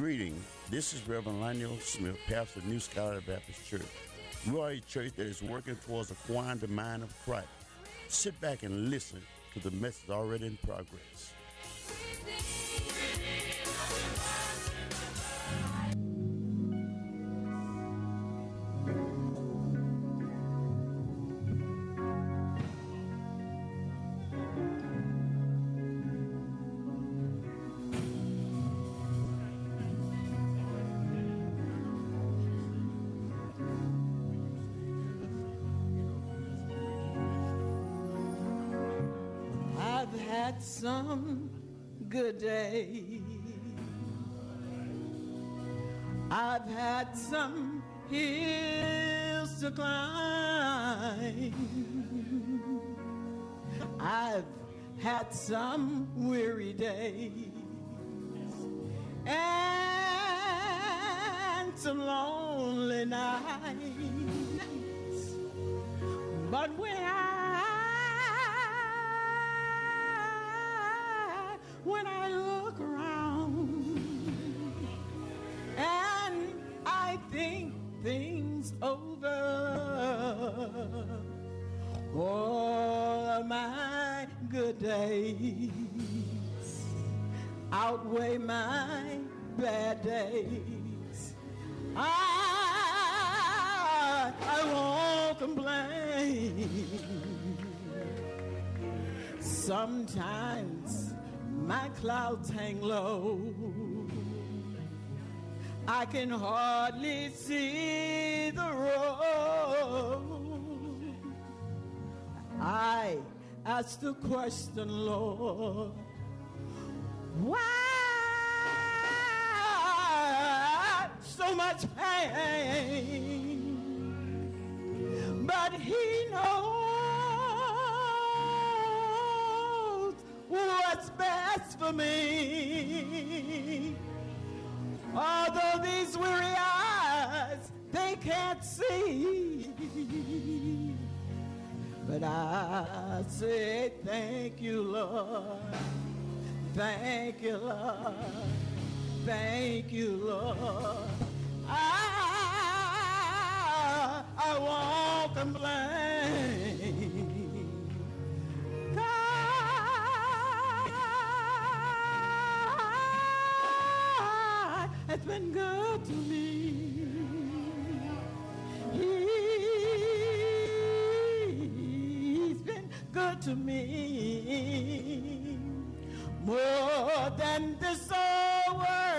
Greeting. This is Reverend Lionel Smith, pastor of New Scholar Baptist Church. We are a church that is working towards acquiring the mind of Christ. Sit back and listen to the message already in progress. Good day. I've had some hills to climb. I've had some weary days and some lonely nights. But when I when I look around and I think things over, all of my good days outweigh my bad days. I, I won't complain. Sometimes my clouds hang low. I can hardly see the road. I ask the question, Lord, why so much pain? But He knows what's best for me. Although these weary eyes, they can't see. But I say thank you, Lord. Thank you, Lord. Thank you, Lord. I, I won't complain. Has been good to me. He's been good to me more than this whole world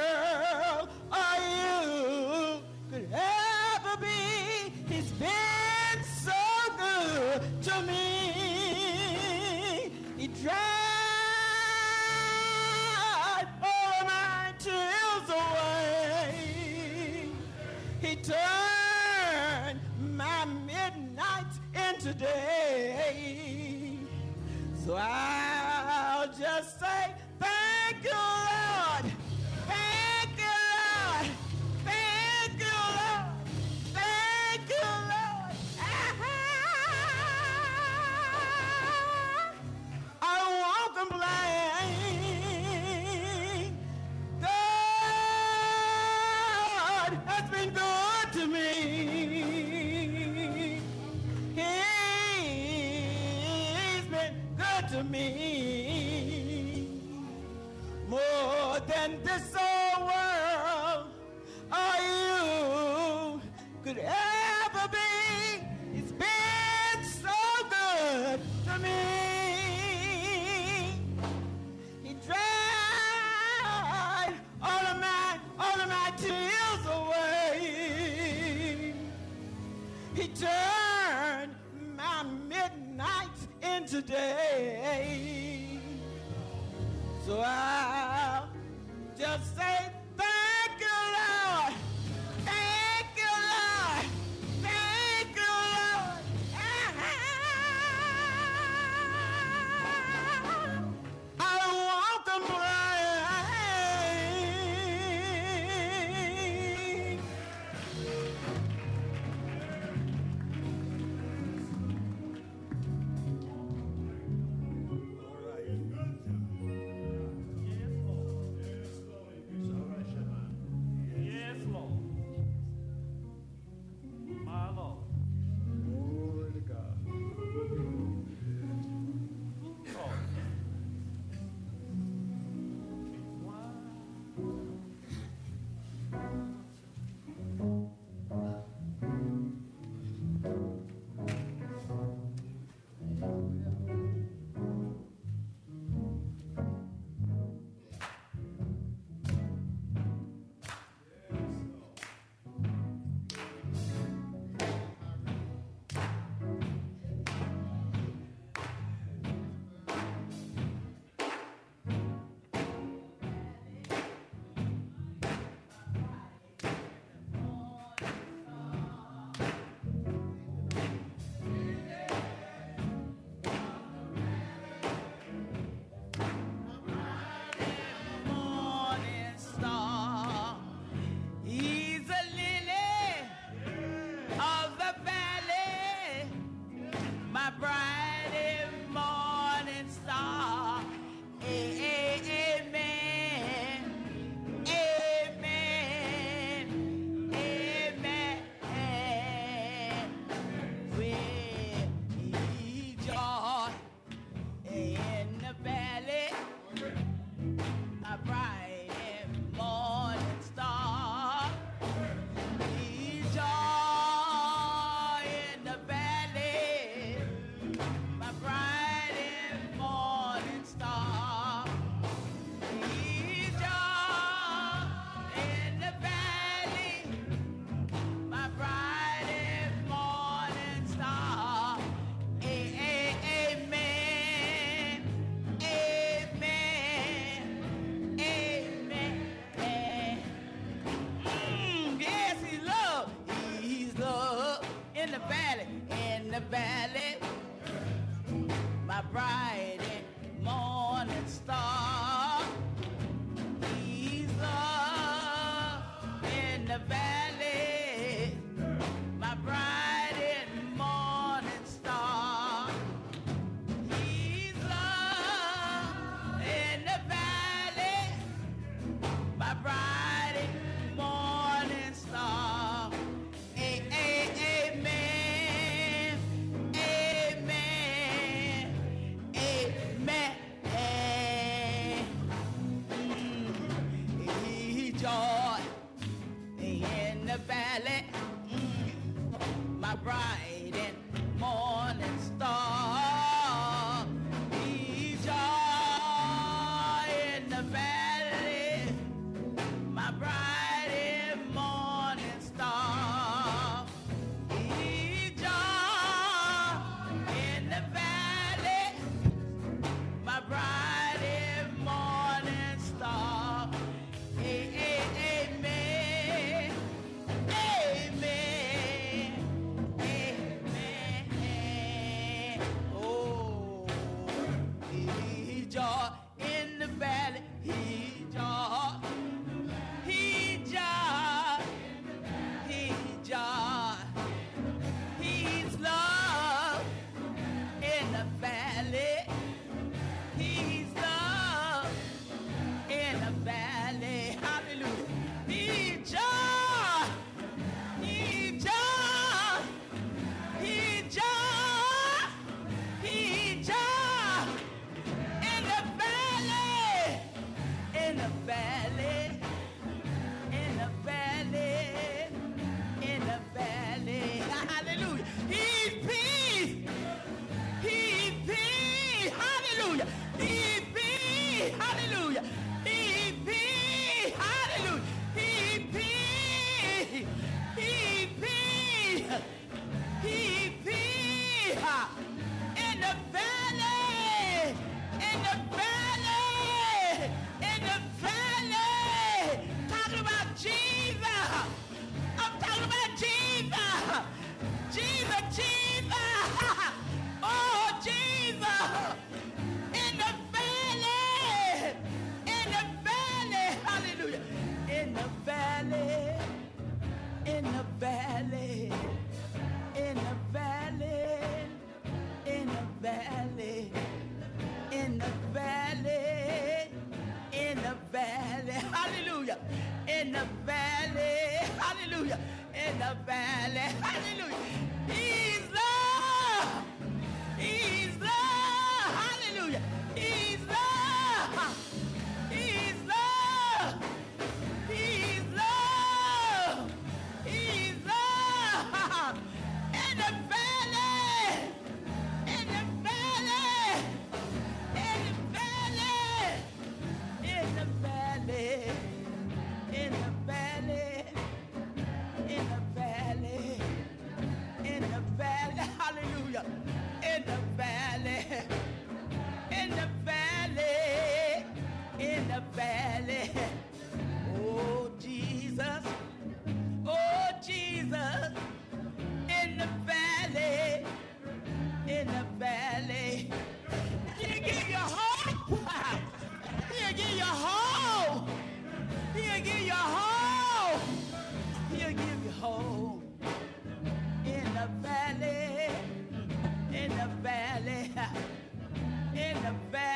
into day. So I'll in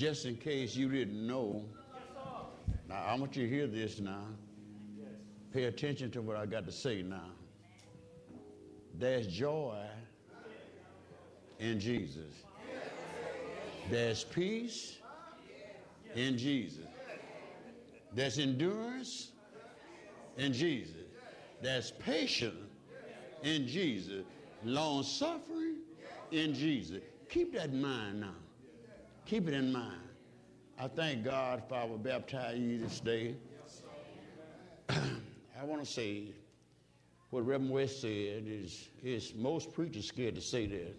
just in case you didn't know, now I want you to hear this now. Pay attention to what I got to say now. There's joy in Jesus. There's peace in Jesus. There's endurance in Jesus. There's patience in Jesus. Long suffering in Jesus. Keep that in mind now. Keep it in mind. I thank God for our baptize you this day. I want to say what Reverend West said is, is most preachers scared to say that,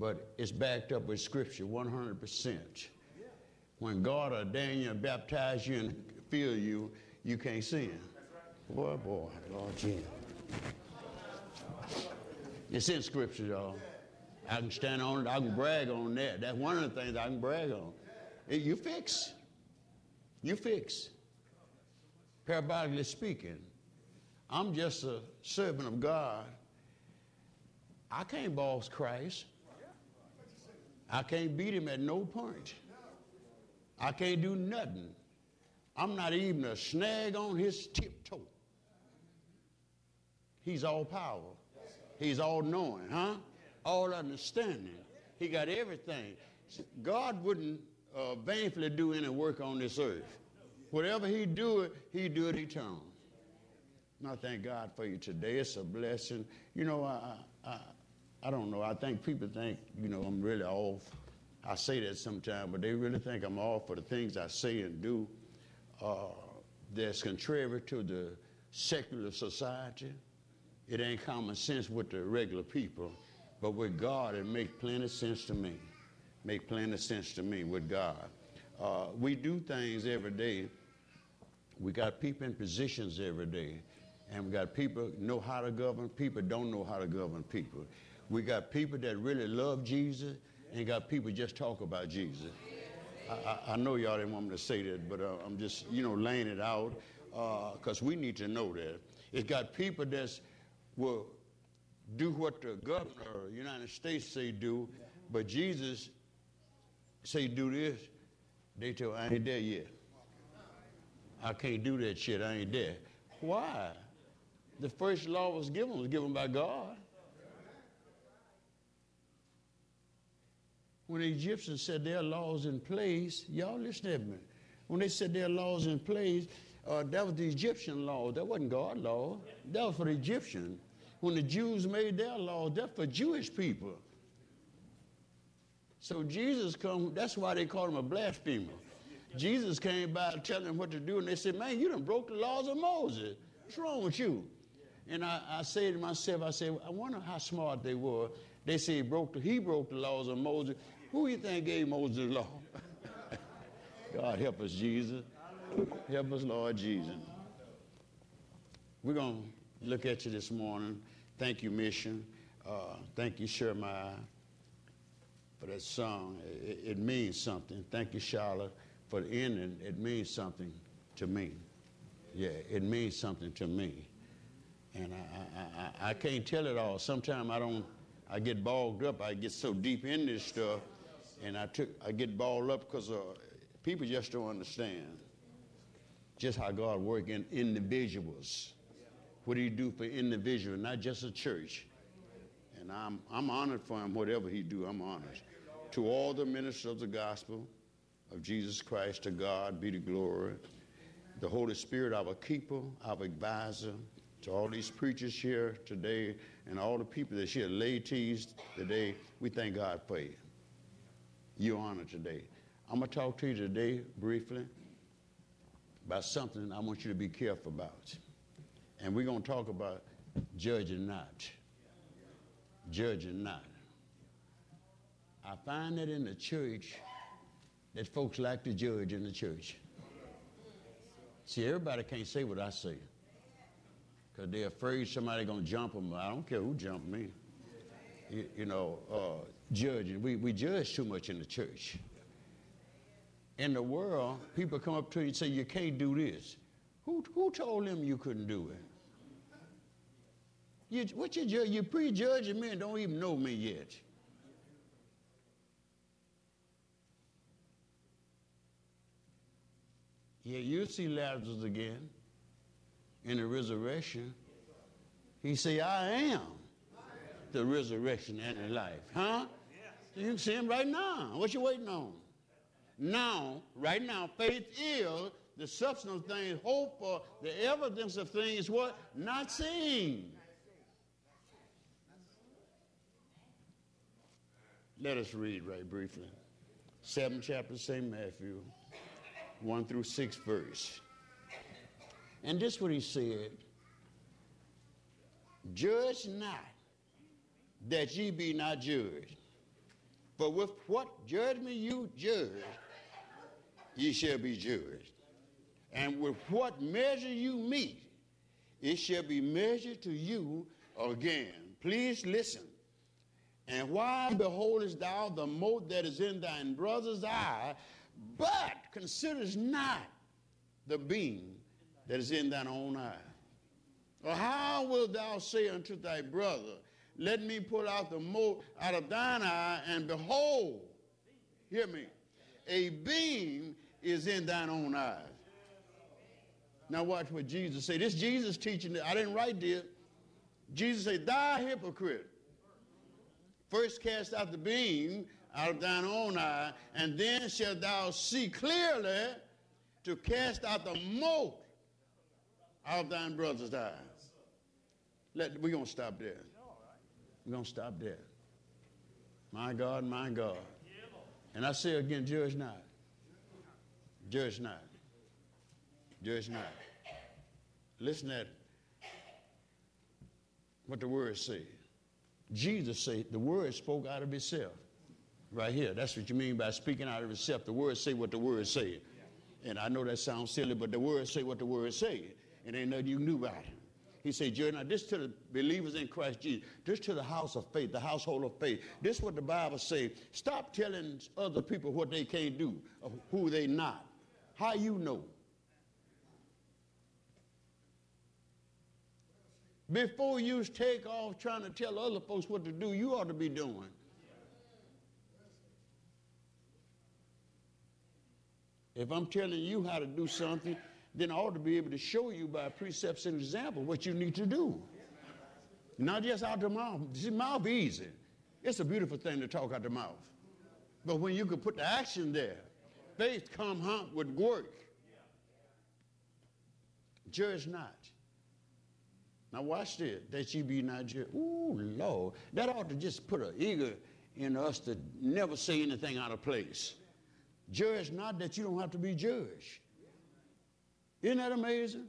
but it's backed up with scripture 100%. When God you and baptize you and fill you, you can't sin. Boy, boy, Lord Jesus. It's in scripture, y'all. I can stand on it. I can brag on that. That's one of the things I can brag on. You fix. You fix. Parabolically speaking, I'm just a servant of God. I can't boss Christ. I can't beat him at no point. I can't do nothing. I'm not even a snag on his tiptoe. He's all power. He's all knowing, huh? All understanding. He got everything. God wouldn't uh, vainly do any work on this earth. Whatever he do it, he do it eternal. And I thank God for you today. It's a blessing. You know, I, I, I don't know. I think people think, you know, I'm really off. I say that sometimes, but they really think I'm off for the things I say and do uh, that's contrary to the secular society. It ain't common sense with the regular people. But with God, it makes plenty of sense to me. Make plenty of sense to me with God. Uh, we do things every day. We got people in positions every day. And we got people know how to govern, people don't know how to govern people. We got people that really love Jesus and got people just talk about Jesus. I, I, I know y'all didn't want me to say that, but uh, I'm just, you know, laying it out because uh, we need to know that. It's got people that's will do what the governor of the United States say do, but Jesus say do this, they tell I ain't there yet. I can't do that shit, I ain't there. Why? The first law was given was given by God. When the Egyptians said their laws in place, y'all listen to me. When they said their laws in place, uh, that was the Egyptian law. That wasn't God law. That was for the Egyptian when the Jews made their laws, that's for Jewish people. So Jesus come, that's why they call him a blasphemer. Jesus came by telling them what to do, and they said, Man, you done broke the laws of Moses. What's wrong with you? And I, I say to myself, I say, I wonder how smart they were. They say he broke the, he broke the laws of Moses. Who you think gave Moses the law? God help us, Jesus. Help us, Lord Jesus. We're going to look at you this morning. Thank you, Mission. Uh, thank you, Shermai, for that song. It, it, means something. Thank you, Charlotte, for the ending. It means something to me. Yeah, it means something to me. And I, I, I, I can't tell it all. Sometimes I don't, I get bogged up. I get so deep in this stuff, and I, took, I get balled up because uh, people just don't understand just how God works in individuals. What do he do for individual, not just a church? And I'm, I'm honored for him, whatever he do, I'm honored. To all the ministers of the gospel of Jesus Christ, to God be the glory. the Holy Spirit, our keeper, our advisor, to all these preachers here today and all the people that share ladies today, we thank God for you. Your honor today. I'm going to talk to you today briefly about something I want you to be careful about. And we're going to talk about judging not. Judging not. I find that in the church that folks like to judge in the church. See, everybody can't say what I say because they're afraid somebody going to jump them. I don't care who jumped me. You, you know, uh, judging. We, we judge too much in the church. In the world, people come up to you and say, You can't do this. Who, who told them you couldn't do it? You, what you judge? You prejudging me and don't even know me yet. Yeah, you'll see Lazarus again in the resurrection. He say, I am the resurrection and the life. Huh? You can see him right now. What you waiting on? Now, right now, faith is the substance of things, hope for the evidence of things what? Not seen. Let us read right briefly. Seven chapter, St. Matthew, 1 through 6 verse. And this what he said Judge not that ye be not judged. For with what judgment you judge, ye shall be judged. And with what measure you meet, it shall be measured to you again. Please listen. And why beholdest thou the mote that is in thine brother's eye, but considerest not the beam that is in thine own eye? Or how wilt thou say unto thy brother, Let me pull out the mote out of thine eye, and behold, hear me, a beam is in thine own eye. Now watch what Jesus said. This Jesus teaching, I didn't write this. Jesus said, Thou hypocrite, first cast out the beam out of thine own eye, and then shalt thou see clearly to cast out the mote out of thine brother's eye. Let, we're going to stop there. We're going to stop there. My God, my God. And I say again, judge not. Judge not. Judge not. Listen at what the word say. Jesus said the word spoke out of itself. Right here. That's what you mean by speaking out of himself. The word say what the word say. And I know that sounds silly, but the word say what the word say. And ain't nothing you knew about it. He said, Jerry, now this to the believers in Christ Jesus, this to the house of faith, the household of faith. This is what the Bible say. Stop telling other people what they can't do, or who they not. How you know? Before you take off trying to tell other folks what to do, you ought to be doing. If I'm telling you how to do something, then I ought to be able to show you by precepts and example what you need to do. Not just out the mouth. See, mouth easy. It's a beautiful thing to talk out the mouth. But when you can put the action there, faith come hump with work. Judge not. Now watch this, that you be not judged. Ooh, Lord. That ought to just put an eager in us to never say anything out of place. Judge not that you don't have to be judged. Isn't that amazing?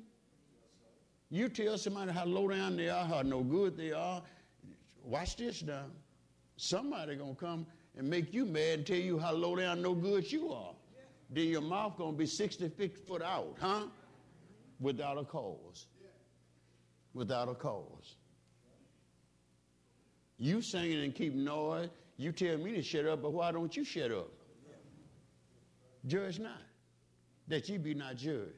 You tell somebody how low down they are, how no good they are. Watch this now. Somebody gonna come and make you mad and tell you how low down, no good you are. Then your mouth gonna be 60 foot out, huh? Without a cause. Without a cause. You singing and keep noise. You tell me to shut up, but why don't you shut up? Judge not, that ye be not judged.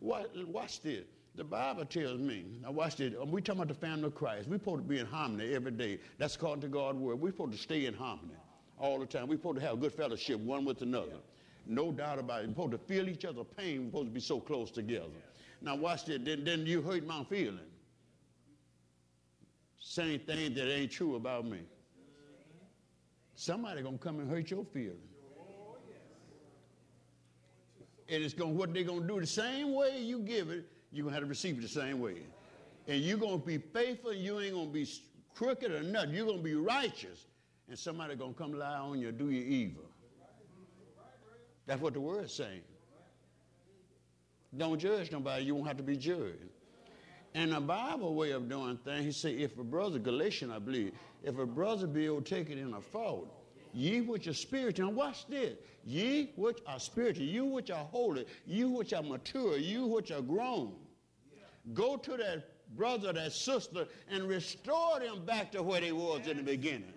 Watch, watch this. The Bible tells me, now watch this. Um, we talking about the family of Christ. We're supposed to be in harmony every day. That's according to God's word. We're supposed to stay in harmony all the time. We're supposed to have good fellowship one with another. No doubt about it. We're supposed to feel each other's pain. We're supposed to be so close together. Now watch this. Then, then you hurt my feeling. Saying things that ain't true about me. Somebody gonna come and hurt your feelings. And it's gonna what they're gonna do the same way you give it, you're gonna have to receive it the same way. And you're gonna be faithful, you ain't gonna be crooked or nothing. You're gonna be righteous. And somebody gonna come lie on you, do you evil. That's what the word's saying. Don't judge nobody, you won't have to be judged. And the Bible way of doing things, he said, if a brother, Galatian, I believe, if a brother be overtaken in a fault, ye which are spiritual, and watch this, ye which are spiritual, you which are holy, you which are mature, you which are grown, go to that brother, that sister, and restore them back to where they was in the beginning.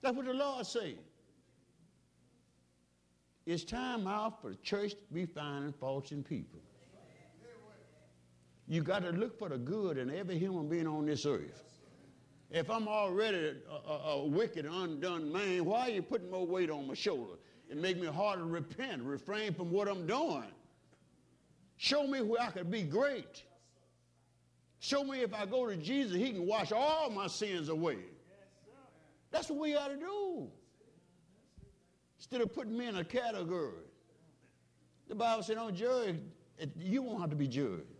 That's what the Lord said. It's time out for the church to be finding faults in people. You got to look for the good in every human being on this earth. If I'm already a, a, a, wicked, undone man, why are you putting more weight on my shoulder and make me hard to repent, refrain from what I'm doing? Show me where I could be great. Show me if I go to Jesus, he can wash all my sins away. That's what we ought to do. Instead of putting me in a category. The Bible said, don't judge. You won't have to be judged.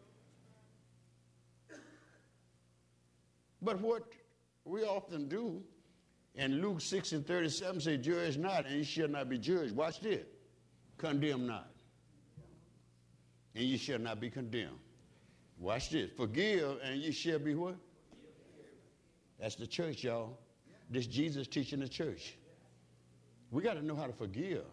But what we often do, and Luke 6 and 37 say, Judge not, and you shall not be judged. Watch this. Condemn not. And you shall not be condemned. Watch this. Forgive, and you shall be what? That's the church, y'all. This Jesus teaching the church. We got to know how to forgive.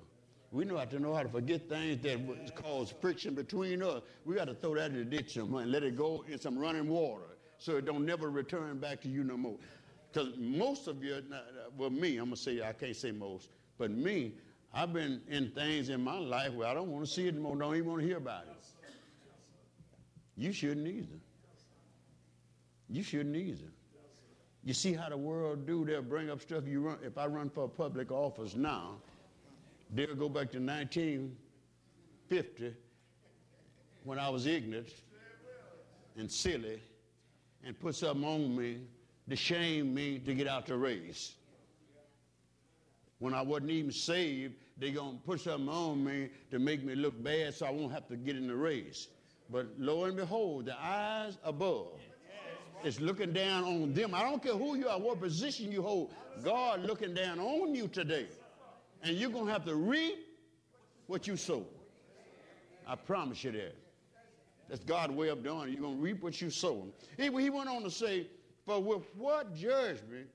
We know how to know how to forget things that cause friction between us. We got to throw that in the ditch and let it go in some running water so it don't never return back to you no more. Because most of you, well, me, I'm going to say, I can't say most, but me, I've been in things in my life where I don't want to see it anymore, don't even want to hear about it. You shouldn't either. You shouldn't either. You see how the world do, they'll bring up stuff you run. If I run for a public office now, they'll go back to 1950 when I was ignorant and silly and put something on me to shame me to get out the race. When I wasn't even saved, they're going to put something on me to make me look bad so I won't have to get in the race. But lo and behold, the eyes above is looking down on them. I don't care who you are, what position you hold, God looking down on you today. And you're going to have to reap what you sow. I promise you that. That's God's way of doing it. You're going to reap what you sow. He, he went on to say, For with what judgment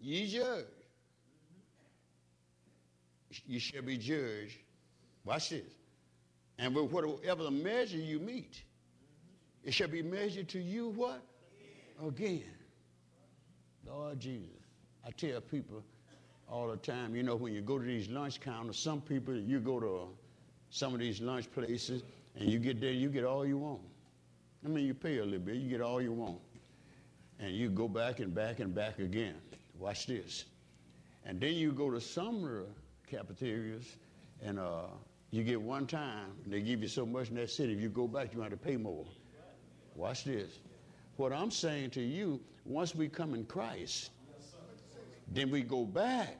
ye judge, you shall be judged. Watch this. And with whatever the measure you meet, it shall be measured to you what? Again. Lord Jesus. I tell people all the time, you know, when you go to these lunch counters, some people, you go to some of these lunch places, and you get there, you get all you want. I mean, you pay a little bit, you get all you want. And you go back and back and back again. Watch this. And then you go to some cafeterias, and uh, you get one time, and they give you so much in that city. If you go back, you have to pay more. Watch this. What I'm saying to you, once we come in Christ, then we go back.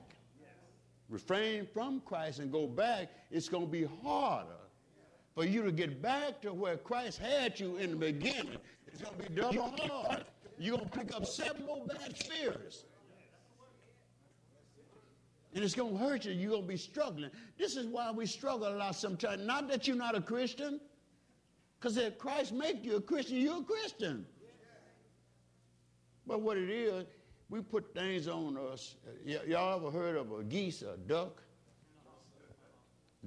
Refrain from Christ and go back, it's going to be harder for you to get back to where Christ had you in the beginning. It's going to be double hard. You're going to pick up more bad spirits. And it's going to hurt you. You're going to be struggling. This is why we struggle a lot sometimes. Not that you're not a Christian, because if Christ make you a Christian, you're a Christian. But what it is, we put things on us. Y- y'all ever heard of a geese, or a duck?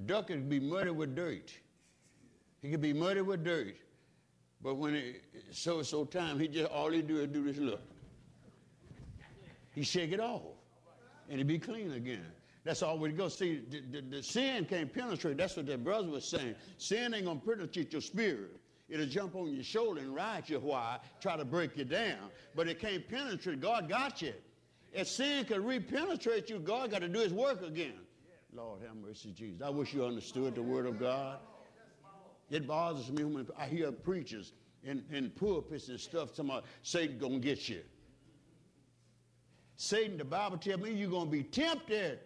Duck can be muddy with dirt. He could be muddy with dirt. But when it so so time, he just all he do is do this look. He shake it off. And he be clean again. That's all we go. See, the, the, the, sin can't penetrate. That's what that brother was saying. Sin ain't gonna penetrate your spirit. It'll jump on your shoulder and ride you while, try to break you down. But it can't penetrate. God got you. If sin could re-penetrate you, God got to do his work again. Lord have mercy, Jesus. I wish you understood the word of God. It bothers me when I hear preachers in, in pulpits and stuff talking about Satan gonna get you. Satan, the Bible tells me you're gonna be tempted.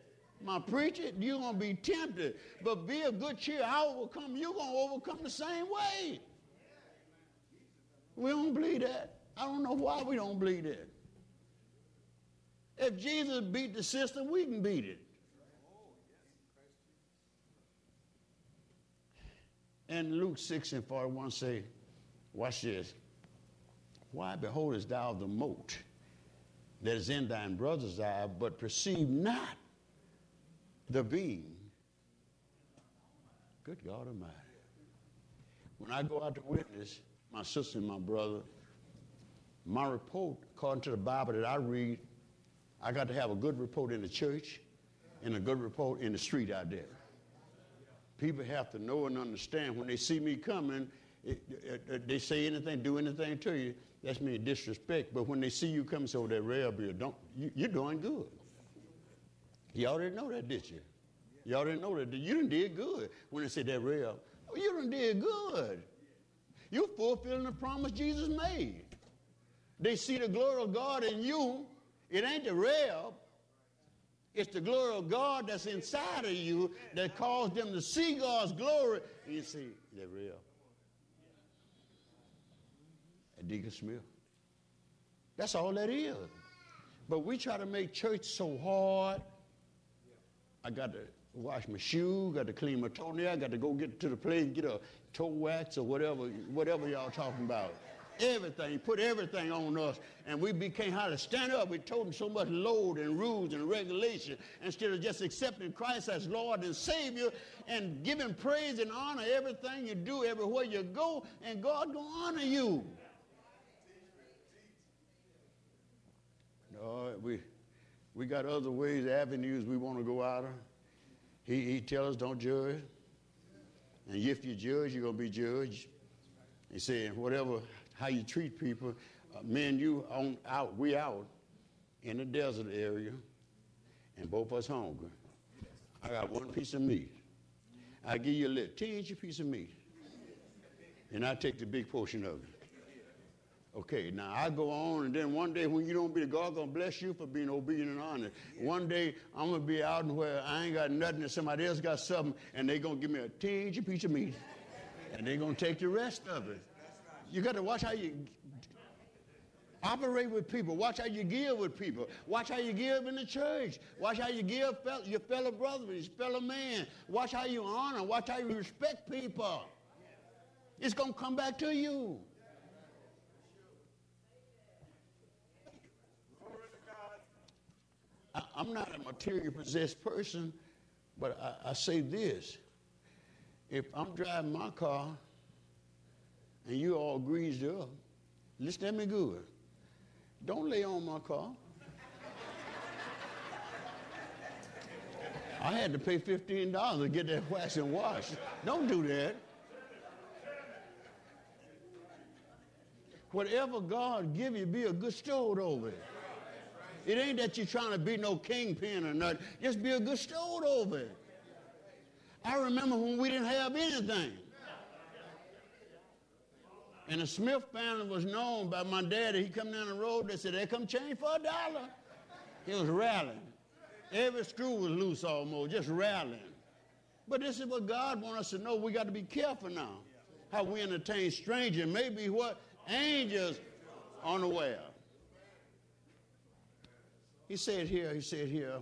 my preacher, you're to be tempted. But be of good cheer. I overcome. You're to overcome the same way. We don't believe that. I don't know why we don't believe that. If Jesus beat the system, we can beat it. And Luke 6 and 41 say, watch this. Why beholdest thou the mote that is in thine brother's eye, but perceive not the beam? Good God Almighty. When I go out to witness, my sister and my brother, my report, according to the Bible that I read, I got to have a good report in the church and a good report in the street out there. People have to know and understand when they see me coming, it, it, it, they say anything, do anything to you, that's me disrespect. But when they see you coming, so oh, that rail bill, don't you, you're doing good. You already know that, did you? You already know that you done did good when they said that rail. Oh, you done did good. You're fulfilling the promise Jesus made. They see the glory of God in you. It ain't the rail. It's the glory of God that's inside of you that caused them to see God's glory. You see, they're real. And Deacon Smith. That's all that is. But we try to make church so hard. I got to wash my shoe, got to clean my toenail, got to go get to the place and get a toe wax or whatever, whatever y'all talking about. Everything, put everything on us, and we became how to stand up. We told them so much load and rules and regulation instead of just accepting Christ as Lord and Savior and giving praise and honor everything you do, everywhere you go, and God gonna honor you. No, we we got other ways, avenues we want to go out of. He, he tells us don't judge. And if you judge, you're going to be judged. He said, whatever, how you treat people, uh, men, you on out, we out in the desert area, and both of us hungry. I got one piece of meat. I give you a little teeny piece of meat, and I take the big portion of it. Okay, now I go on, and then one day when you don't be, God gonna bless you for being obedient and honest. One day I'm gonna be out and where I ain't got nothing, and somebody else got something, and they gonna give me a teeny piece of meat, and they gonna take the rest of it. You got to watch how you operate with people. Watch how you give with people. Watch how you give in the church. Watch how you give your fellow brother, your fellow man. Watch how you honor. Watch how you respect people. It's gonna come back to you. I, am not a material possessed person, but I, I say this. If I'm driving my car and you all greased up, listen to me good. Don't lay on my car. I had to pay $15 to get that wax and wash. Don't do that. Whatever God give you, be a good steward over it. It ain't that you're trying to be no kingpin or nothing. Just be a good steward over it. I remember when we didn't have anything. And the Smith family was known by my daddy. He come down the road, they said, they come change for a dollar. He was rallying. Every screw was loose almost, just rallying. But this is what God wants us to know. We got to be careful now. How we entertain strangers. Maybe what? Angels unaware. He said here, he said here,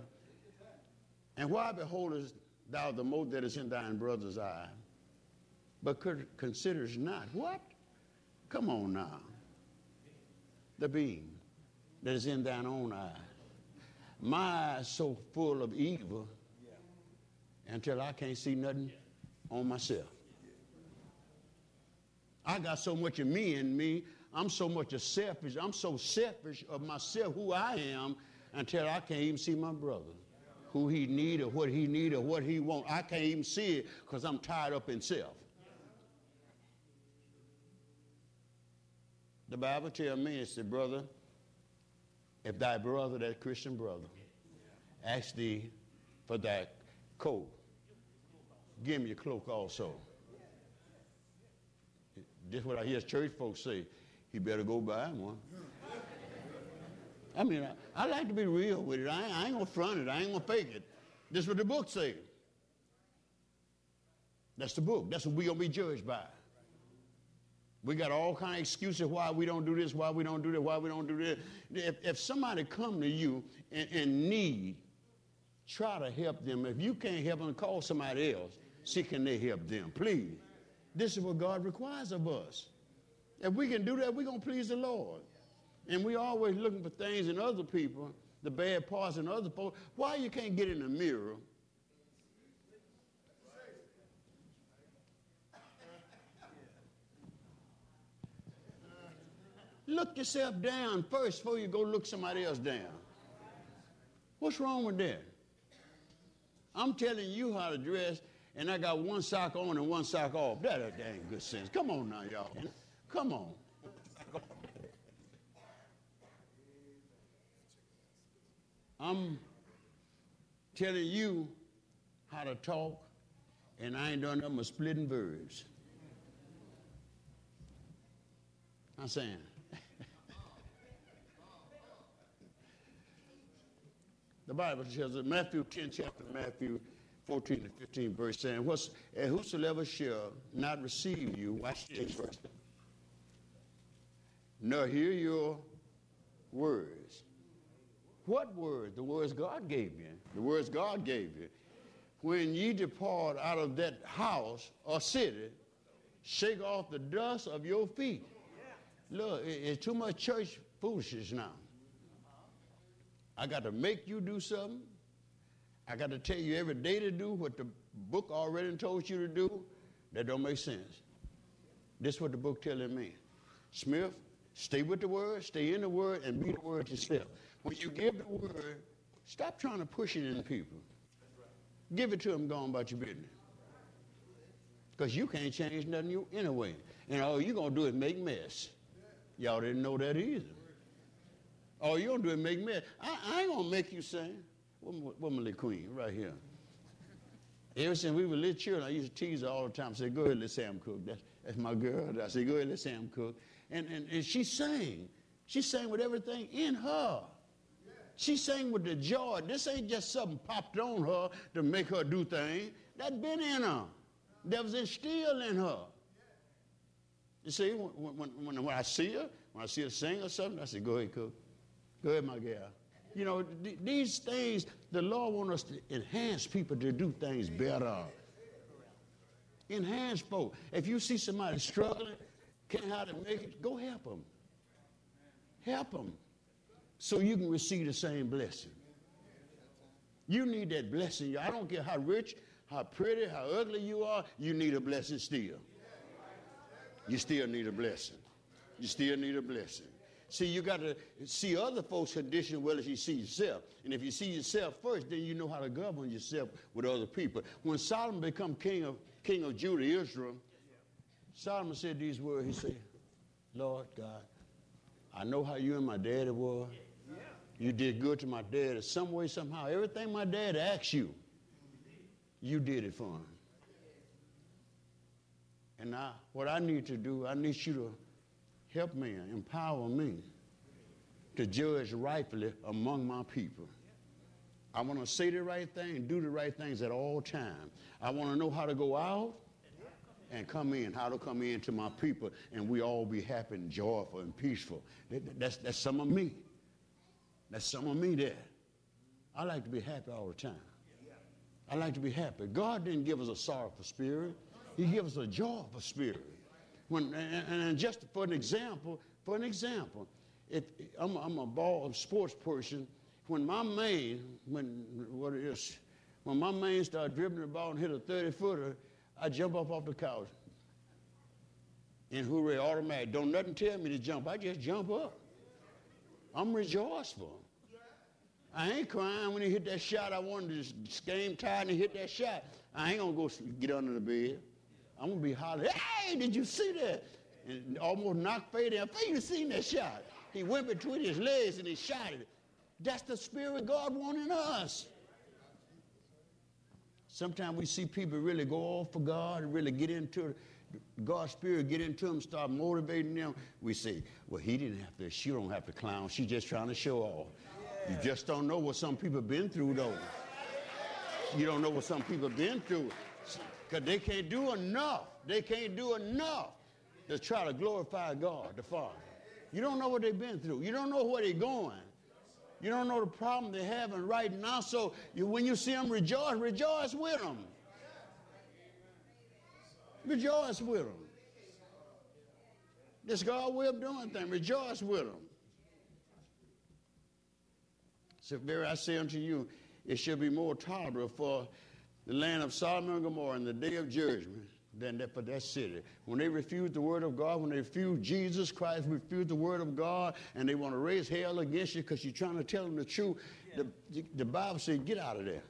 and why beholdest thou the mote that is in thine brother's eye, but considers not what? Come on now. The beam that is in thine own eye. My eye is so full of evil until I can't see nothing on myself. I got so much of me in me. I'm so much of selfish. I'm so selfish of myself, who I am, until I can't even see my brother, who he need or what he need or what he want. I can't even see it because I'm tied up in self. The Bible tells me, it said, brother, if thy brother, that Christian brother, asks thee for thy coat, give me your cloak also. This is what I hear church folks say. He better go buy one. I mean, I, I, like to be real with it. I, I ain't gonna front it. I ain't gonna fake it. This is what the book says. That's the book. That's what we're going to be judged by. We got all kind of excuses why we don't do this, why we don't do that, why we don't do this. If, if somebody come to you in, and need, try to help them. If you can't help them, call somebody else. See can they help them, please. This is what God requires of us. If we can do that, we're going to please the Lord. And we always looking for things in other people, the bad parts in other folks. Why you can't get in the mirror Look yourself down first before you go look somebody else down. What's wrong with that? I'm telling you how to dress, and I got one sock on and one sock off. That, that ain't good sense. Come on now, y'all. Come on. I'm telling you how to talk, and I ain't done nothing but splitting verbs. I'm saying, The Bible tells us, Matthew 10, chapter Matthew 14 to 15, verse saying, What's, and whosoever shall not receive you, watch this verse, nor hear your words. What words? The words God gave you. The words God gave you. When ye depart out of that house or city, shake off the dust of your feet. Look, it's too much church foolishness now. I got to make you do something. I got to tell you every day to do what the book already told you to do. That don't make sense. This is what the book telling me. Smith, stay with the word, stay in the word, and be the word yourself. When you give the word, stop trying to push it in people. Give it to them, go on about your business. Because you can't change nothing you anyway. And all you're going to do is make mess. Y'all didn't know that either. All you gonna do is make me. I, I ain't gonna make you sing. Little queen? Right here. Ever since we were little children, I used to tease her all the time. Say, go ahead, let Sam cook. That's, that's my girl. I say, go ahead, let Sam cook. And, and, and she sang. She sang with everything in her. She sang with the joy. This ain't just something popped on her to make her do things. That been in her. That was instilled in her. You see, when, when, when, I see her, when I see her sing or something, I say, go ahead, cook. Go ahead, my gal. You know, th- these things, the Lord wants us to enhance people to do things better. Enhance folk. If you see somebody struggling, can't how to make it, go help them. Help them so you can receive the same blessing. You need that blessing. I don't care how rich, how pretty, how ugly you are, you need a blessing still. You still need a blessing. You still need a blessing. See, you got to see other folks' condition well as you see yourself. And if you see yourself first, then you know how to govern yourself with other people. When Solomon became king of, king of Judah, Israel, Solomon said these words. He said, Lord God, I know how you and my daddy were. You did good to my daddy. Some way, somehow, everything my dad asked you, you did it for him. And now, what I need to do, I need you to help me, empower me to judge rightfully among my people. I want to say the right thing, do the right things at all times. I want to know how to go out and come in, how to come in to my people, and we all be happy and joyful and peaceful. That's, that's some of me. That's some of me there. I like to be happy all the time. I like to be happy. God didn't give us a sorrowful spirit. He gave us a joyful spirit. When, and, just for an example, for an example, if I'm, I'm a ball sports person, when my man, when what it is, when my man started dribbling the ball and hit a 30 footer, I jump up off the couch. And hooray, automatic. Don't nothing tell me to jump. I just jump up. I'm rejoiceful. I ain't crying when he hit that shot. I wanted to game tired and hit that shot. I ain't gonna go get under the bed. I'm gonna be hollering, hey, did you see that? And almost knocked Fade out. Fade, you seen that shot? He went between his legs and he shot it. That's the spirit God wanted us. Sometimes we see people really go off for God and really get into God's spirit, get into them, start motivating them. We say, well, he didn't have to, she don't have to clown. She's just trying to show off. You just don't know what some people been through, though. You don't know what some people have been through because they can't do enough. They can't do enough to try to glorify God, the Father. You don't know what they've been through. You don't know where they're going. You don't know the problem they're having right now. So you, when you see them rejoice, rejoice with them. Rejoice with them. This God of doing things. Rejoice with them. So, very I say unto you, it shall be more tolerable for the land of Sodom and Gomorrah in the day of judgment than that for that city. When they refuse the word of God, when they refuse Jesus Christ, refuse the word of God, and they want to raise hell against you because you're trying to tell them the truth, the, the Bible says, get out of there.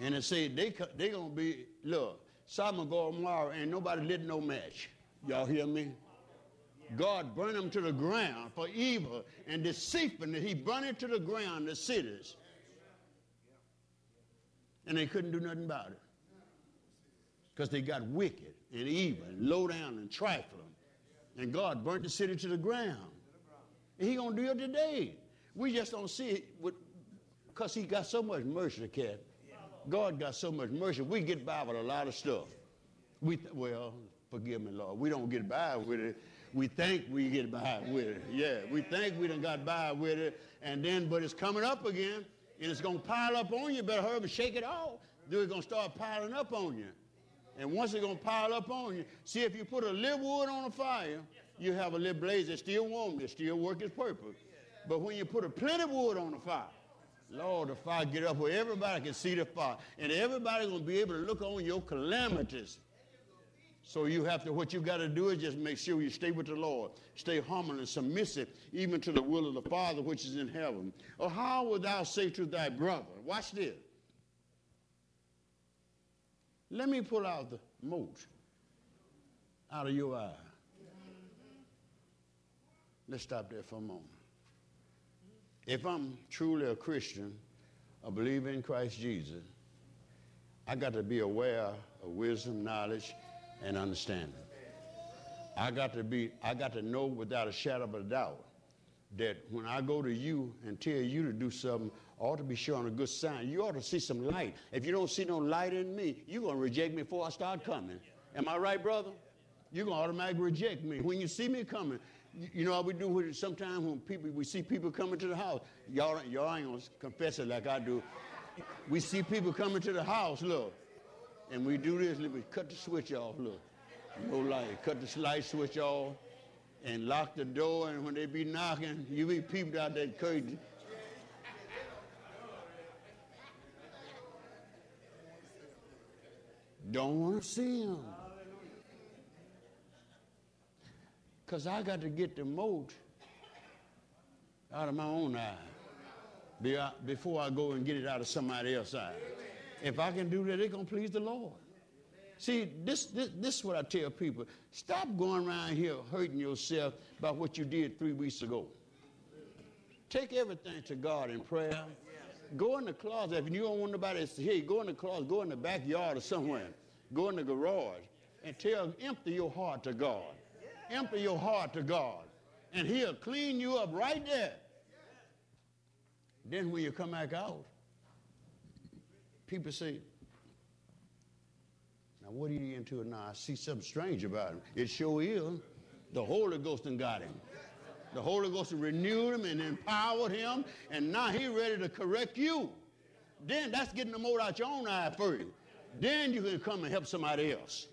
And it said they they gonna be look, Sodom and Gomorrah ain't nobody lit no match. Y'all hear me? God burned them to the ground for evil and deceitfulness. He burned it to the ground, the cities. And they couldn't do nothing about it. Because they got wicked and evil and low down and trifling. And God burnt the city to the ground. And he gonna do it today. We just don't see it because he got so much mercy, cat. God got so much mercy. We get by with a lot of stuff. We th- well, forgive me, Lord. We don't get by with it. We think we get by with it. Yeah, we think we done got by with it, and then but it's coming up again, and it's gonna pile up on you. Better hurry and shake it off. Then it's gonna start piling up on you. And once it's gonna pile up on you, see if you put a little wood on a fire, you have a little blaze that's still warm, it still work its purpose. But when you put a plenty wood on the fire, Lord, the fire get up where everybody can see the fire. And everybody's gonna be able to look on your calamities so you have to, what you got to do is just make sure you stay with the Lord. Stay humble and submissive, even to the will of the Father which is in heaven. Or how wilt thou say to thy brother, watch this. Let me pull out the mote out of your eye. Let's stop there for a moment. If I'm truly a Christian, a believer in Christ Jesus, I got to be aware of wisdom, knowledge, and understanding. I got to be, I got to know without a shadow of a doubt that when I go to you and tell you to do something, I ought to be showing a good sign. You ought to see some light. If you don't see no light in me, you're going to reject me before I start coming. Am I right, brother? You're going to automatically reject me. When you see me coming, you know how we do it sometimes when people we see people coming to the house. Y'all, y'all ain't gonna confess it like I do. We see people coming to the house, look. And we do this, we cut the switch off, look. No light. Cut the light switch off and lock the door, and when they be knocking, you be peeped out that curtain. Don't want to see them. Because I got to get the mote out of my own eye uh, before I go and get it out of somebody else's eye. If I can do that, it's going to please the Lord. See, this, this, this is what I tell people. Stop going around here hurting yourself about what you did three weeks ago. Take everything to God in prayer. Go in the closet. If you don't want nobody to hear you, go in the closet, go in the backyard or somewhere. Go in the garage and tell, empty your heart to God. Empty your heart to God. And he'll clean you up right there. Then when you come back out, people say, now what are you into now? I see something strange about him. It sure is. The Holy Ghost and got him. The Holy Ghost renewed him and empowered him, and now he's ready to correct you. Then that's getting the mold out your own eye for you. Then you can come and help somebody else.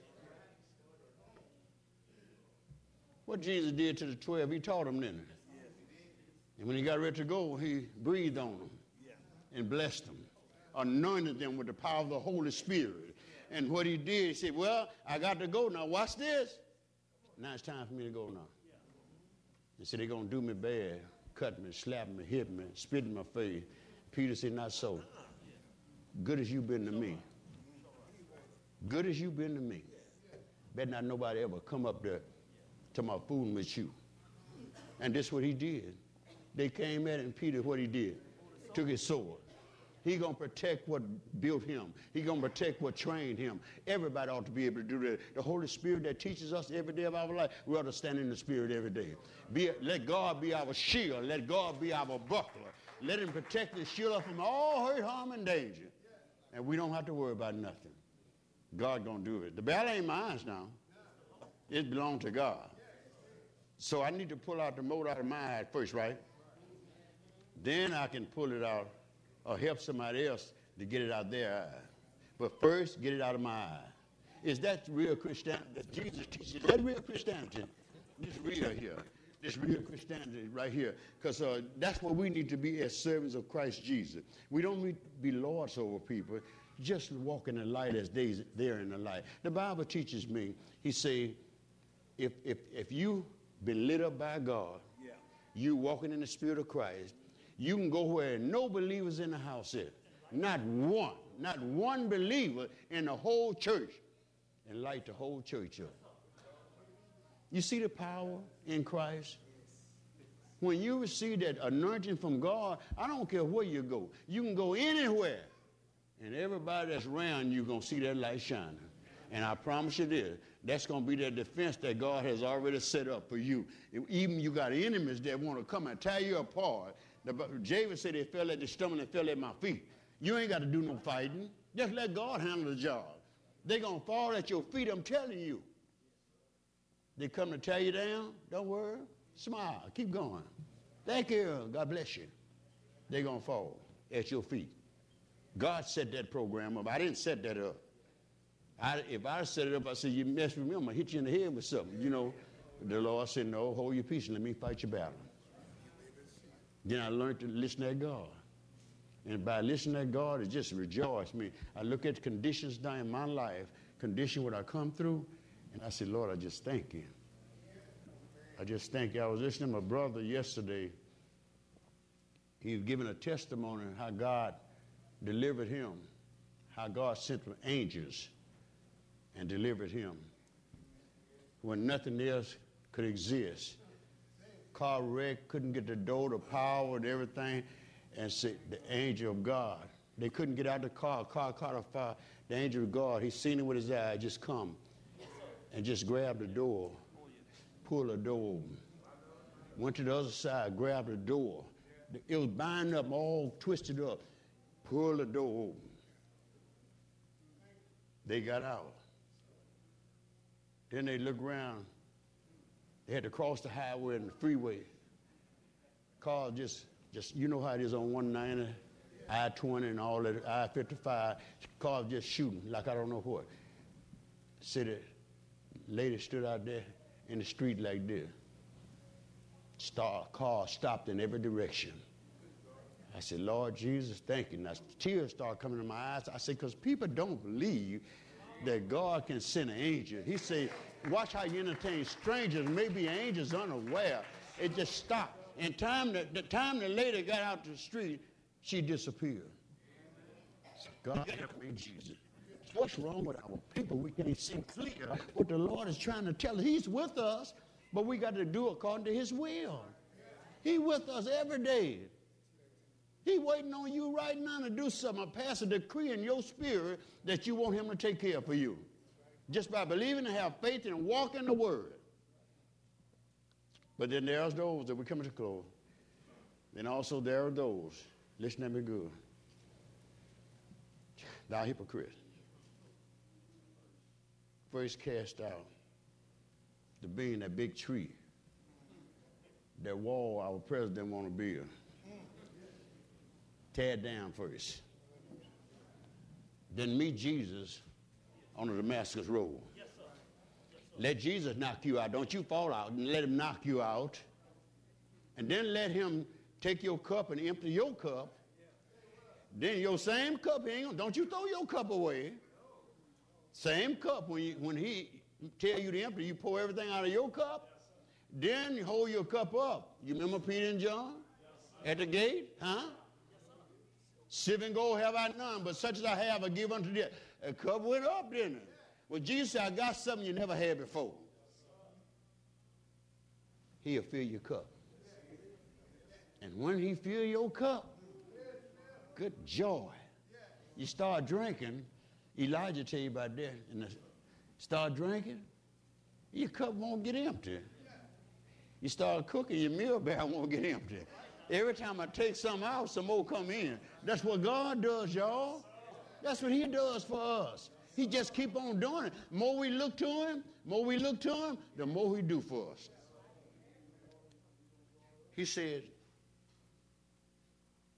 What Jesus did to the 12, he taught them, he? And when he got ready to go, he breathed on them and blessed them anointed them with the power of the Holy Spirit. And what he did, he said, Well, I got to go now. Watch this. Now it's time for me to go now. He said, They're going to do me bad, cut me, slap me, hit me, spit in my face. Peter said, Not so. Good as you've been to me. Good as you've been to me. Bet not nobody ever come up there to my fooling with you. And this what he did. They came at him, Peter, what he did? Took his sword He's going to protect what built him. He's going to protect what trained him. Everybody ought to be able to do that. The Holy Spirit that teaches us every day of our life, we ought to stand in the Spirit every day. Be, let God be our shield. Let God be our buckler. Let him protect and shield us from all hurt, harm, and danger. And we don't have to worry about nothing. God gonna do it. The battle ain't mine now. It belongs to God. So I need to pull out the mote out of my eye first, right? Then I can pull it out or help somebody else to get it out their eye. But first, get it out of my eye. Is that real Christianity that Jesus teaches? Is that real Christianity? This real here. This real Christianity right here. Because uh, that's what we need to be as servants of Christ Jesus. We don't need to be lords over people. Just walk in the light as they, they're in the light. The Bible teaches me, he say, if, if, if you been lit up by God, yeah. you walking in the spirit of Christ, you can go where no believers in the house is. Not one, not one believer in the whole church and light the whole church up. You see the power in Christ? When you receive that anointing from God, I don't care where you go. You can go anywhere, and everybody that's around you going to see that light shining. And I promise you this, that's going to be that defense that God has already set up for you. Even you got enemies that want to come and tear you apart. David said they fell at the stomach and fell at my feet. You ain't got to do no fighting. Just let God handle the job. They're going to fall at your feet, I'm telling you. They come to tear you down, don't worry. Smile, keep going. Thank you, God bless you. They're going to fall at your feet. God set that program up. I didn't set that up. I, if I set it up, I said, you mess with me, I'm going to hit you in the head with something. You know, the Lord said, no, hold your peace and let me fight your battle. Then I learned to listen to God. And by listening to God, it just rejoiced me. I look at conditions now in my life, condition what I come through, and I said, Lord, I just thank you. I just thank you. I was listening to my brother yesterday. He was giving a testimony how God delivered him, how God sent the angels and delivered him when nothing else could exist. Car wreck, couldn't get the door, the power, and everything and see the angel of God. They couldn't get out of the car. Car caught a fire. The angel of God, he seen it with his eye, just come and just grab the door, pull the door. Went to the other side, grabbed the door. It was bound up, all twisted up. Pull the door open. They got out. Then they looked around. They had to cross the highway and the freeway. Car just just you know how it is on 190, I-20 and all that, I-55. Cars just shooting like I don't know what. City lady stood out there in the street like this. Star car stopped in every direction. I said, Lord Jesus, thank you. Now tears start coming to my eyes. I said, because people don't believe that God can send an angel. He said, watch how you entertain strangers, maybe angels unaware. It just stopped. And time that the time the lady got out to the street, she disappeared. So God help me, Jesus. What's wrong with our people? We can't see clear what the Lord is trying to tell us. He's with us, but we got to do according to His will. He with us every day. He waiting on you right now to do something. Pass a decree in your spirit that you want Him to take care for you. Just by believing and have faith and walk in the Word. But then there are those that we come to close. And also there are those, listen to me good. Thou hypocrite. First cast out the being that big tree, that wall our president want to build. Tear down first. Then meet Jesus on the Damascus Road. Let Jesus knock you out. Don't you fall out and let him knock you out. And then let him take your cup and empty your cup. Then your same cup, don't you throw your cup away. Same cup, when, you, when he tell you to empty, you pour everything out of your cup. Then you hold your cup up. You remember Peter and John at the gate? Huh? Seven gold have I none, but such as I have I give unto thee. A cup went up, didn't it? Well, Jesus said, I got something you never had before. He'll fill your cup. And when he fill your cup, good joy. You start drinking, Elijah tell you about that, and start drinking, your cup won't get empty. You start cooking, your meal barrel won't get empty. Every time I take some out, some more come in. That's what God does, y'all. That's what he does for us. He just keep on doing it. The More we look to him, the more we look to him, the more he do for us. He said,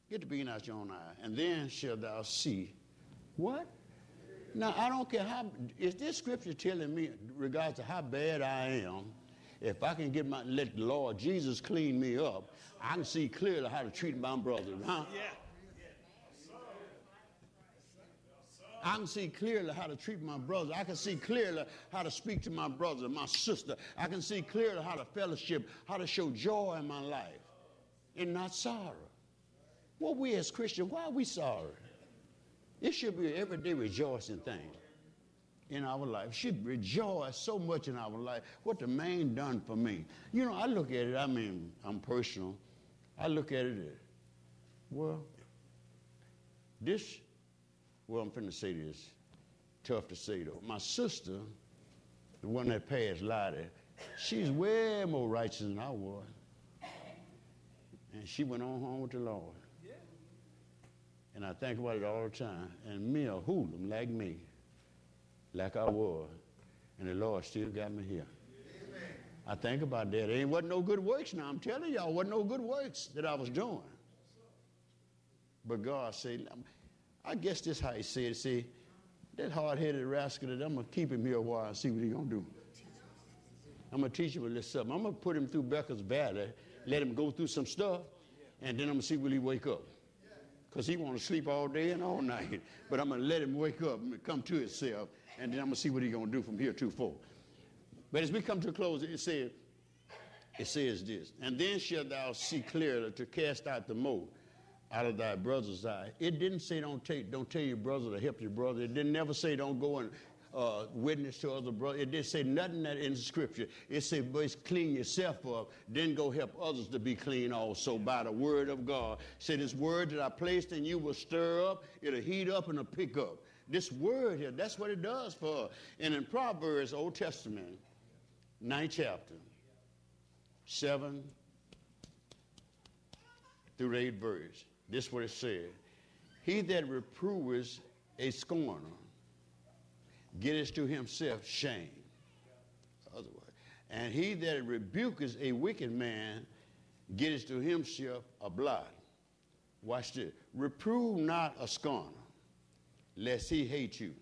Get the beam out your own eye, and then shalt thou see. What? Now, I don't care how, is this scripture telling me, regards to how bad I am, if I can get my, let the Lord Jesus clean me up, I can see clearly how to treat my brother, huh? Yeah. I can see clearly how to treat my brother. I can see clearly how to speak to my brother, my sister. I can see clearly how to fellowship, how to show joy in my life and not sorrow. What we as Christians, why are we sorry? It should be everyday rejoicing thing in our life. Should rejoice so much in our life. What the man done for me. You know, I look at it, I mean, I'm personal. I look at it, well, this well, I'm finna say this. Tough to say though. My sister, the one that passed Lottie, she's way more righteous than I was. And she went on home with the Lord. Yeah. And I think about it all the time. And me a hoodlum like me, like I was. And the Lord still got me here. Amen. I think about that. It ain't wasn't no good works now. I'm telling y'all, wasn't no good works that I was doing. But God said, I guess this how he said, see, that hard-headed rascal that I'm gonna keep him here a while and see what he gonna do. I'm gonna teach him a little something. I'm gonna put him through Becker's Valley, let him go through some stuff, and then I'm gonna see will he wake up. Because he wanna sleep all day and all night. But I'm gonna let him wake up and come to himself, and then I'm gonna see what he gonna do from here to forth. But as we come to a close, it says, it says this, and then shalt thou see clearly to cast out the mote out of thy brother's eye. It didn't say don't take, don't tell your brother to help your brother. It didn't never say don't go and uh, witness to other brothers. It didn't say nothing that in the scripture. It said, but clean yourself up, then go help others to be clean also by the word of God. Say this word that I placed in you will stir up, it'll heat up and it'll pick up. This word here, that's what it does for us. And in Proverbs, Old Testament, ninth chapter, seven through eight verse. This is what it said. He that reproveth a scorner getteth to himself shame. Otherwise. And he that rebuketh a wicked man getteth to himself a blot. Watch this. Reprove not a scorner, lest he hate you,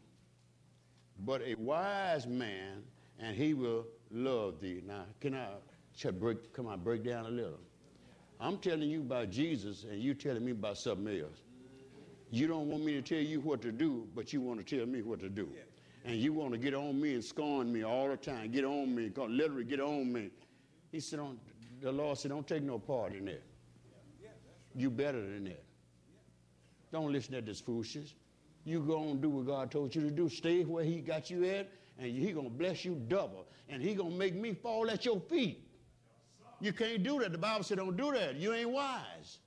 but a wise man, and he will love thee. Now, can I break, come on, break down a little? I'm telling you about Jesus and you telling me about something else. You don't want me to tell you what to do, but you want to tell me what to do. And you want to get on me and scorn me all the time. Get on me, literally get on me. He said, on, the Lord said, don't take no part in that. You better than that. Don't listen to this foolishness. You go and do what God told you to do. Stay where he got you at, and he going to bless you double. And he going to make me fall at your feet. You can't do that. The Bible said don't do that. You ain't wise.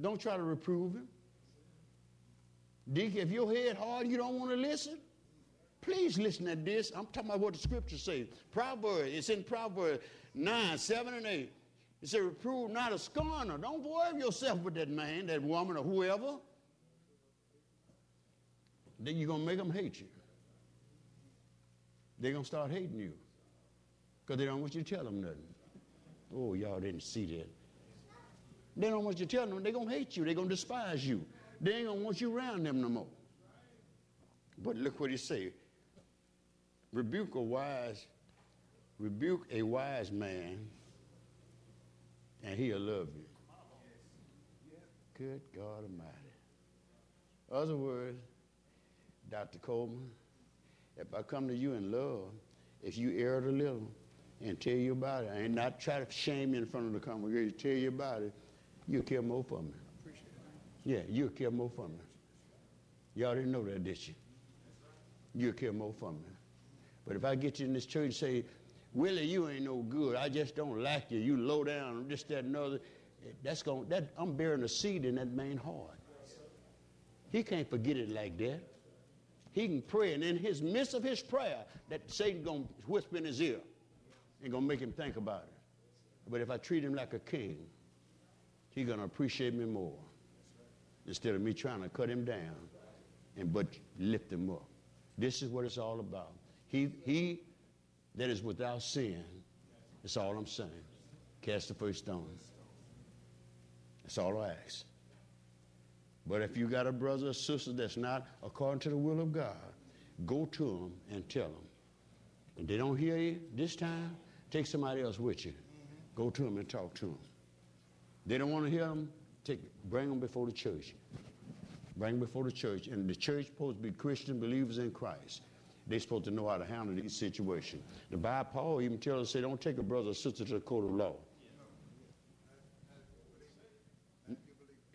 Don't try to reprove him. Deacon, if your head hard, you don't want to listen, please listen to this. I'm talking about what the scripture says. Proverbs, it's in Proverbs 9, 7, and 8. It says, reprove not a scorner. Don't worry yourself with that man, that woman, or whoever. Then you're going to make them hate you. They're going to start hating you because they don't want you to tell them nothing. Oh, y'all didn't see that. They don't want you to tell them. They're going to hate you. They're going to despise you. They ain't going to want you around them no more. But look what he say. Rebuke a wise, rebuke a wise man, and he'll love you. Good God Almighty. Other words, Dr. Coleman, if I come to you in love, if you erred a little, and tell you about it. I ain't not try to shame you in front of the congregation, tell you about it. You'll care more for me. Yeah, you'll care more for me. Y'all didn't know that, did you? You'll care more for me. But if I get you in this church and say, Willie, you ain't no good. I just don't like you. You low down, this, that, and other. That's going that I'm bearing a seed in that man's heart. He can't forget it like that. He can pray, and in his midst of his prayer, that Satan gonna whisper in his ear ain't gonna make him think about it. But if I treat him like a king, he's gonna appreciate me more. instead of me trying to cut him down and but lift him up. This is what it's all about. He, he that is without sin, that's all I'm saying. Cast the first stone. That's all I ask. But if you got a brother or sister that's not according to the will of God, go to them and tell them. And they don't hear you this time, take somebody else with you. Go to them and talk to them. They don't want to hear them, take, bring them before the church. Bring them before the church. And the church supposed to be Christian believers in Christ. They're supposed to know how to handle these situations. The Bible, Paul even tells us, say, don't take a brother or sister to the court of law.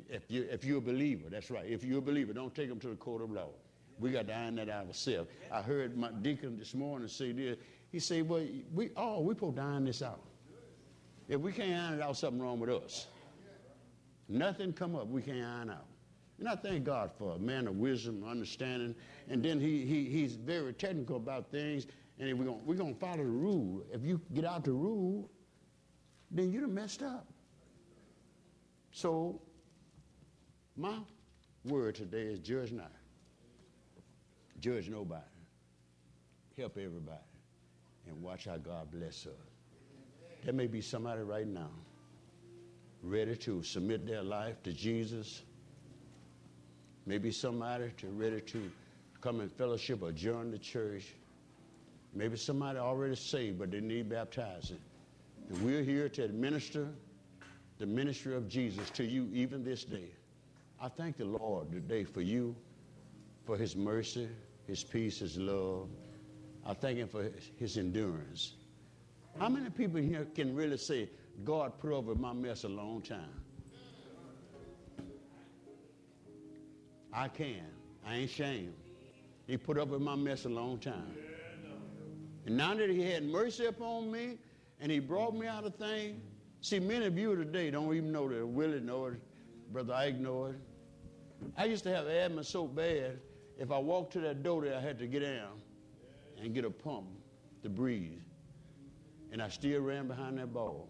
If, you, if you're a believer, that's right. If you're a believer, don't take them to the court of law. We got to iron that out ourselves. I heard my deacon this morning say this. He said, well, we, oh, we supposed to this out. If we can't iron it out, something wrong with us. Nothing come up we can't iron out. And I thank God for a man of wisdom, understanding, and then he, he, he's very technical about things, and we're going we're gonna follow the rule. If you get out the rule, then you'd have messed up. So, my word today is judge not. Judge nobody. Help everybody. And watch how God bless us. There may be somebody right now ready to submit their life to Jesus. Maybe somebody to ready to come in fellowship or join the church. Maybe somebody already saved, but they need baptizing. And we're here to administer the ministry of Jesus to you even this day. I thank the Lord today for you, for his mercy, his peace, his love. I thank him for his endurance. How many people here can really say, God put over my mess a long time? I can. I ain't ashamed. He put up with my mess a long time. And now that he had mercy upon me and he brought me out of things, see, many of you today don't even know that Willie know it, Brother Ike know it. I used to have asthma so bad, if I walked to that door there, I had to get down and get a pump to breathe. And I still ran behind that ball.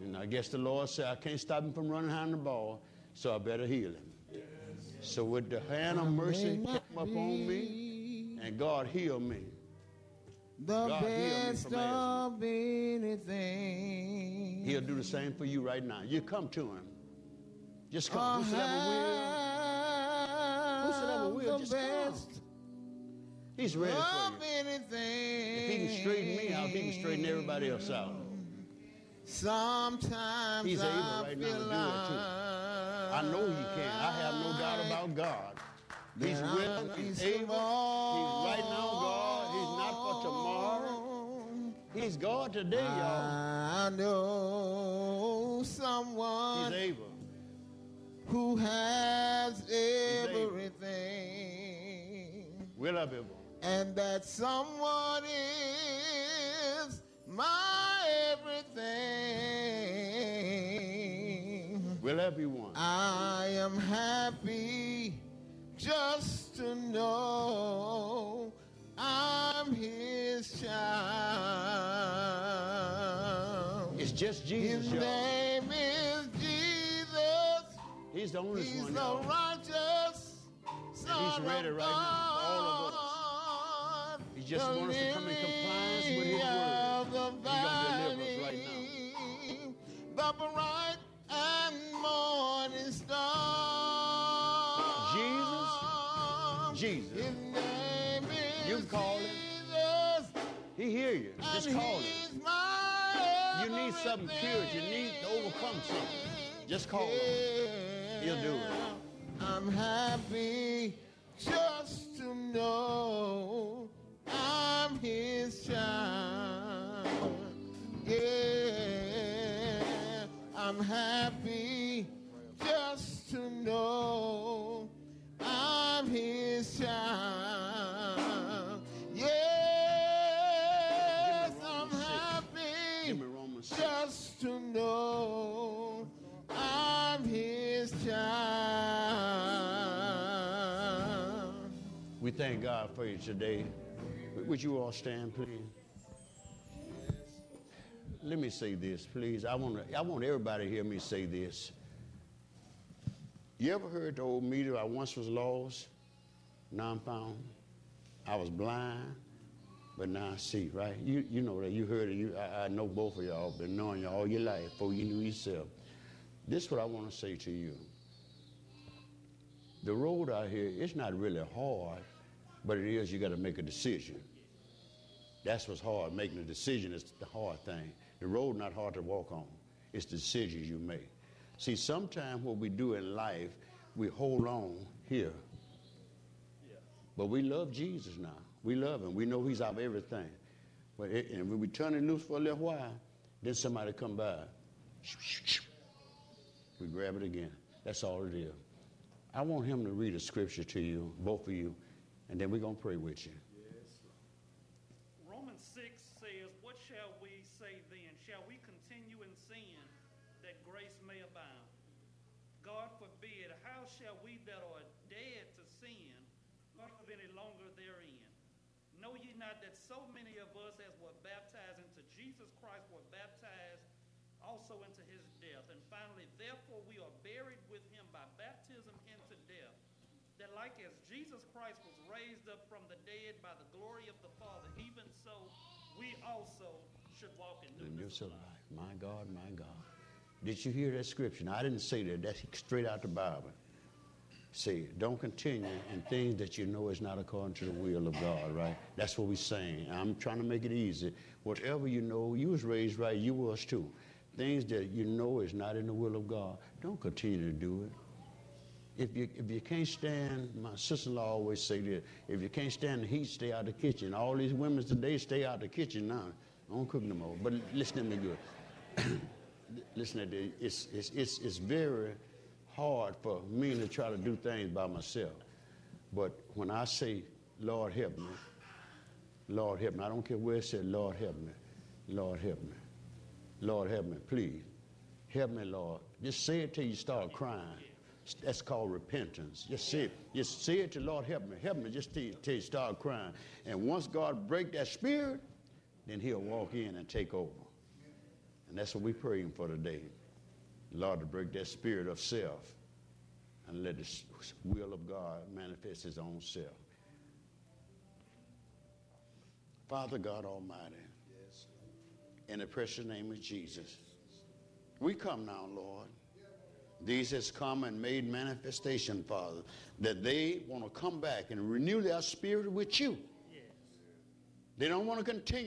And I guess the Lord said, I can't stop him from running behind the ball, so I better heal him. So with the hand of mercy come upon me, and God heal me. The God best of anything. He'll do the same for you right now. You come to him. Just come. Whosoever will, Whosoever will, just come. He's ready for you. anything. If he can straighten me out, he can straighten everybody else out. Sometimes He's able I right now to feel do that, too. I know he can. I have no doubt about God. He's willing, he's able. He's right now God. He's not for tomorrow. He's God today, y'all. I know someone He's able. who has everything, We'll have him. And that someone is my everything. We'll everyone? I am happy just to know I'm his child. It's just Jesus, His y'all. name is Jesus. He's the only one. He's the righteous Son he's ready right now all of us. Just wants to come in compliance with his word. He's gonna deliver us right valley, The bright and morning star. Jesus. Is You call him. He hear you. Just call him. You need something cured. You need to overcome something. Just call him. He'll do it. I'm happy just to know his child. Yeah, I'm happy just to know I'm his child. Yes, I'm happy Give me Romans 6. just to know I'm his child. We thank God for you today. Would you all stand, please? Let me say this, please. I want to, I want everybody to hear me say this. You ever heard the old meter, I once was lost, now I'm found? I was blind, but now I see, right? You, you know that. You heard it. You, I, I know both of y'all, been knowing you all your life before you knew yourself. This is what I want to say to you. The road out here, it's not really hard, but it is you got to make a decision. That's what's hard. Making a decision is the hard thing. The road not hard to walk on. It's the decisions you make. See, sometimes what we do in life, we hold on here. But we love Jesus now. We love him. We know he's our everything. But it, and when we turn it loose for a little while, then somebody come by. We grab it again. That's all it is. I want him to read a scripture to you, both of you, and then we're going to pray with you. That are dead to sin live any longer therein? Know ye not that so many of us as were baptized into Jesus Christ were baptized also into his death? And finally, therefore we are buried with him by baptism into death that like as Jesus Christ was raised up from the dead by the glory of the Father, even so we also should walk in newness of life. life. My God, my God. Did you hear that scripture? Now, I didn't say that. That's straight out the Bible. See, don't continue in things that you know is not according to the will of God, right? That's what we're saying. I'm trying to make it easy. Whatever you know, you was raised right, you was too. Things that you know is not in the will of God, don't continue to do it. If you, if you can't stand, my sister-in-law always say this, if you can't stand the heat, stay out the kitchen. All these women today stay out the kitchen now. I don't cook no more. But listen to me good. listen to this. It's, it's, it's, it's very hard for me to try to do things by myself. But when I say, Lord help me, Lord help me, I don't care where it said, Lord help me, Lord help me, Lord help me, please. Help me, Lord. Just say it till you start crying. That's called repentance. Just say it. Just say it to Lord, help me. Help me just till, till you start crying. And once God break that spirit, then he'll walk in and take over. And that's what we're praying for today. Lord, to break that spirit of self and let the will of God manifest his own self. Father God Almighty, in the precious name of Jesus, we come now, Lord. These has come and made manifestation, Father, that they want to come back and renew their spirit with you. They don't want to continue.